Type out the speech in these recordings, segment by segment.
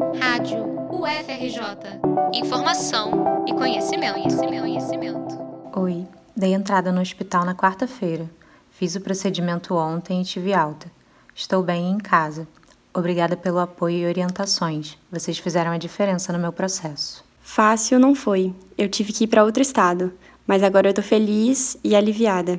Rádio UFRJ. Informação e conhecimento, conhecimento, conhecimento. Oi, dei entrada no hospital na quarta-feira. Fiz o procedimento ontem e tive alta. Estou bem em casa. Obrigada pelo apoio e orientações. Vocês fizeram a diferença no meu processo. Fácil não foi. Eu tive que ir para outro estado, mas agora eu tô feliz e aliviada.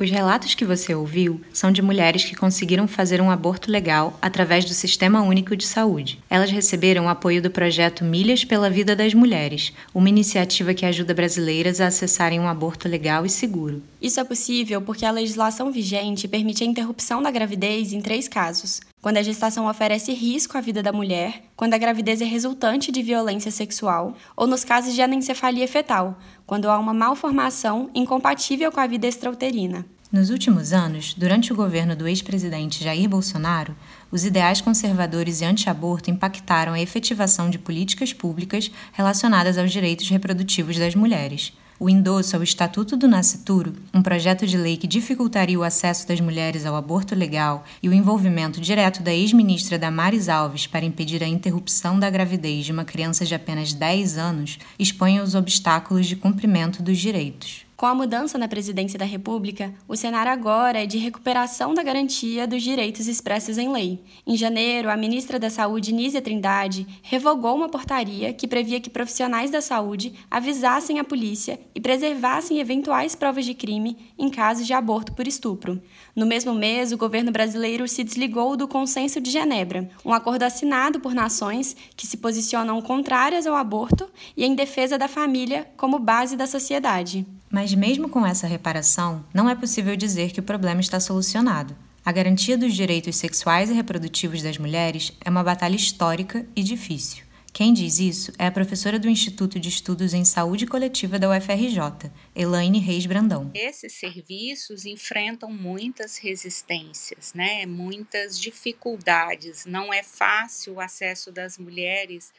Os relatos que você ouviu são de mulheres que conseguiram fazer um aborto legal através do Sistema Único de Saúde. Elas receberam o apoio do projeto Milhas pela Vida das Mulheres, uma iniciativa que ajuda brasileiras a acessarem um aborto legal e seguro. Isso é possível porque a legislação vigente permite a interrupção da gravidez em três casos: quando a gestação oferece risco à vida da mulher, quando a gravidez é resultante de violência sexual, ou nos casos de anencefalia fetal, quando há uma malformação incompatível com a vida extrauterina. Nos últimos anos, durante o governo do ex-presidente Jair Bolsonaro, os ideais conservadores e anti-aborto impactaram a efetivação de políticas públicas relacionadas aos direitos reprodutivos das mulheres o endosso ao Estatuto do Nascituro, um projeto de lei que dificultaria o acesso das mulheres ao aborto legal e o envolvimento direto da ex-ministra Damares Alves para impedir a interrupção da gravidez de uma criança de apenas 10 anos, expõe os obstáculos de cumprimento dos direitos. Com a mudança na presidência da República, o cenário agora é de recuperação da garantia dos direitos expressos em lei. Em janeiro, a ministra da Saúde, Nízia Trindade, revogou uma portaria que previa que profissionais da saúde avisassem a polícia e preservassem eventuais provas de crime em casos de aborto por estupro. No mesmo mês, o governo brasileiro se desligou do Consenso de Genebra, um acordo assinado por nações que se posicionam contrárias ao aborto e em defesa da família como base da sociedade. Mas, mesmo com essa reparação, não é possível dizer que o problema está solucionado. A garantia dos direitos sexuais e reprodutivos das mulheres é uma batalha histórica e difícil. Quem diz isso é a professora do Instituto de Estudos em Saúde Coletiva da UFRJ, Elaine Reis Brandão. Esses serviços enfrentam muitas resistências, né? muitas dificuldades. Não é fácil o acesso das mulheres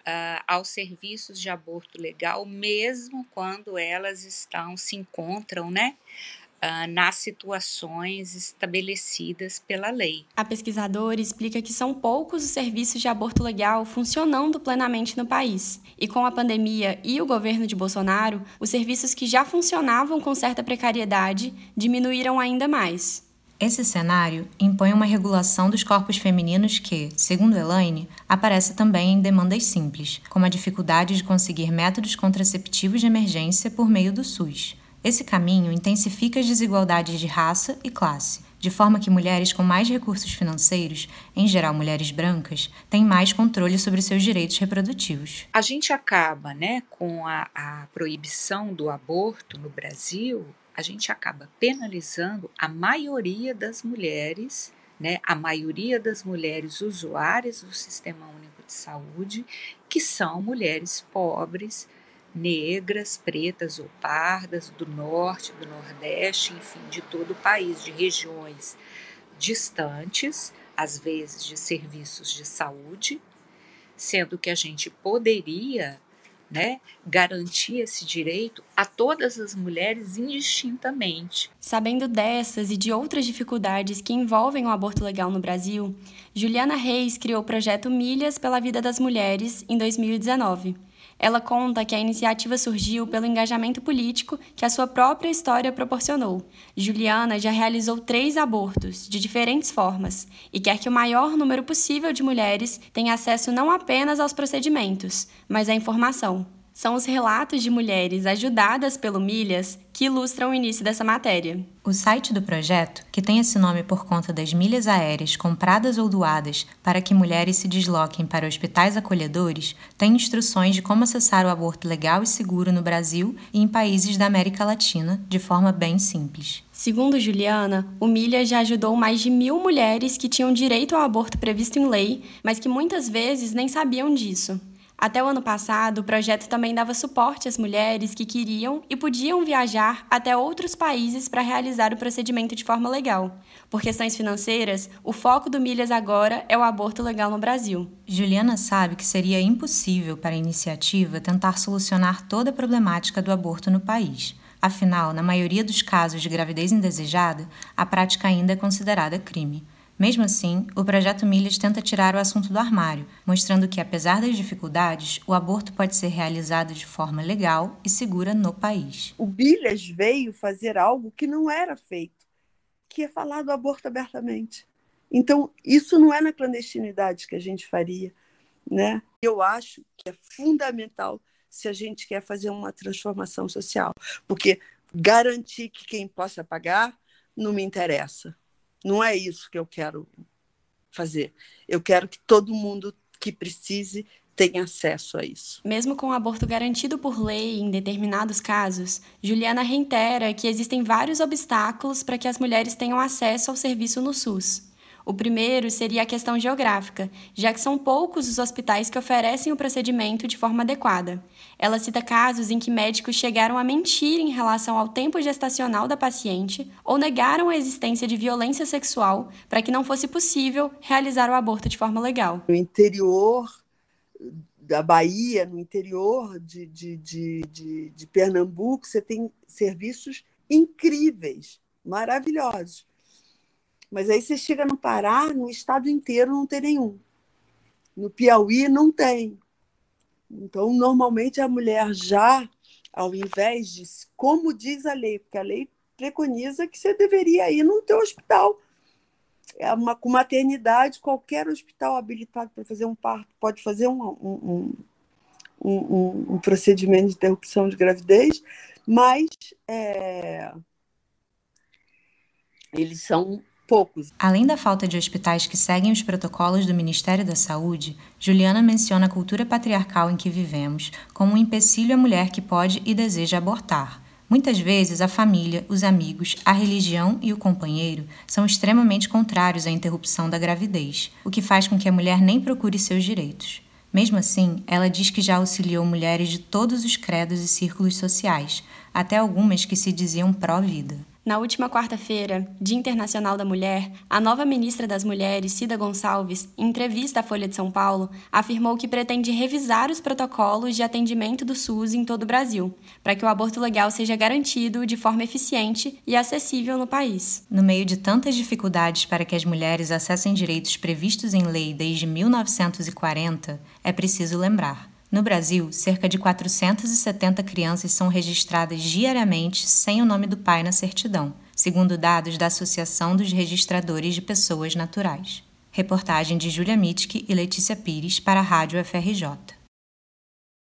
uh, aos serviços de aborto legal, mesmo quando elas estão, se encontram, né? Uh, nas situações estabelecidas pela lei. A pesquisadora explica que são poucos os serviços de aborto legal funcionando plenamente no país. E com a pandemia e o governo de Bolsonaro, os serviços que já funcionavam com certa precariedade diminuíram ainda mais. Esse cenário impõe uma regulação dos corpos femininos que, segundo Elaine, aparece também em demandas simples, como a dificuldade de conseguir métodos contraceptivos de emergência por meio do SUS. Esse caminho intensifica as desigualdades de raça e classe, de forma que mulheres com mais recursos financeiros, em geral mulheres brancas, têm mais controle sobre seus direitos reprodutivos. A gente acaba, né, com a, a proibição do aborto no Brasil, a gente acaba penalizando a maioria das mulheres, né, a maioria das mulheres usuárias do Sistema Único de Saúde, que são mulheres pobres, negras, pretas ou pardas, do norte, do nordeste, enfim, de todo o país, de regiões distantes, às vezes de serviços de saúde, sendo que a gente poderia né, garantir esse direito a todas as mulheres indistintamente. Sabendo dessas e de outras dificuldades que envolvem o aborto legal no Brasil, Juliana Reis criou o projeto Milhas pela Vida das Mulheres em 2019. Ela conta que a iniciativa surgiu pelo engajamento político que a sua própria história proporcionou. Juliana já realizou três abortos, de diferentes formas, e quer que o maior número possível de mulheres tenha acesso não apenas aos procedimentos, mas à informação. São os relatos de mulheres ajudadas pelo Milhas que ilustram o início dessa matéria. O site do projeto, que tem esse nome por conta das milhas aéreas compradas ou doadas para que mulheres se desloquem para hospitais acolhedores, tem instruções de como acessar o aborto legal e seguro no Brasil e em países da América Latina de forma bem simples. Segundo Juliana, o Milha já ajudou mais de mil mulheres que tinham direito ao aborto previsto em lei, mas que muitas vezes nem sabiam disso. Até o ano passado, o projeto também dava suporte às mulheres que queriam e podiam viajar até outros países para realizar o procedimento de forma legal. Por questões financeiras, o foco do Milhas agora é o aborto legal no Brasil. Juliana sabe que seria impossível para a iniciativa tentar solucionar toda a problemática do aborto no país. Afinal, na maioria dos casos de gravidez indesejada, a prática ainda é considerada crime. Mesmo assim, o projeto Milhas tenta tirar o assunto do armário, mostrando que, apesar das dificuldades, o aborto pode ser realizado de forma legal e segura no país. O Milhas veio fazer algo que não era feito, que é falar do aborto abertamente. Então, isso não é na clandestinidade que a gente faria. Né? Eu acho que é fundamental se a gente quer fazer uma transformação social, porque garantir que quem possa pagar não me interessa. Não é isso que eu quero fazer. Eu quero que todo mundo que precise tenha acesso a isso. Mesmo com o aborto garantido por lei em determinados casos, Juliana reitera que existem vários obstáculos para que as mulheres tenham acesso ao serviço no SUS. O primeiro seria a questão geográfica, já que são poucos os hospitais que oferecem o procedimento de forma adequada. Ela cita casos em que médicos chegaram a mentir em relação ao tempo gestacional da paciente ou negaram a existência de violência sexual para que não fosse possível realizar o aborto de forma legal. No interior da Bahia, no interior de, de, de, de, de Pernambuco, você tem serviços incríveis, maravilhosos mas aí você chega no Pará, no estado inteiro não tem nenhum. No Piauí não tem. Então, normalmente a mulher já, ao invés de, como diz a lei, porque a lei preconiza que você deveria ir no teu hospital. É uma, com maternidade, qualquer hospital habilitado para fazer um parto pode fazer um, um, um, um, procedimento de interrupção de gravidez, mas é, eles são poucos. Além da falta de hospitais que seguem os protocolos do Ministério da Saúde, Juliana menciona a cultura patriarcal em que vivemos como um empecilho à mulher que pode e deseja abortar. Muitas vezes a família, os amigos, a religião e o companheiro são extremamente contrários à interrupção da gravidez, o que faz com que a mulher nem procure seus direitos. Mesmo assim, ela diz que já auxiliou mulheres de todos os credos e círculos sociais, até algumas que se diziam pró-vida. Na última quarta-feira, Dia Internacional da Mulher, a nova ministra das Mulheres, Cida Gonçalves, em entrevista à Folha de São Paulo, afirmou que pretende revisar os protocolos de atendimento do SUS em todo o Brasil, para que o aborto legal seja garantido de forma eficiente e acessível no país. No meio de tantas dificuldades para que as mulheres acessem direitos previstos em lei desde 1940, é preciso lembrar. No Brasil, cerca de 470 crianças são registradas diariamente sem o nome do pai na certidão, segundo dados da Associação dos Registradores de Pessoas Naturais. Reportagem de Julia Mitke e Letícia Pires para a Rádio FRJ.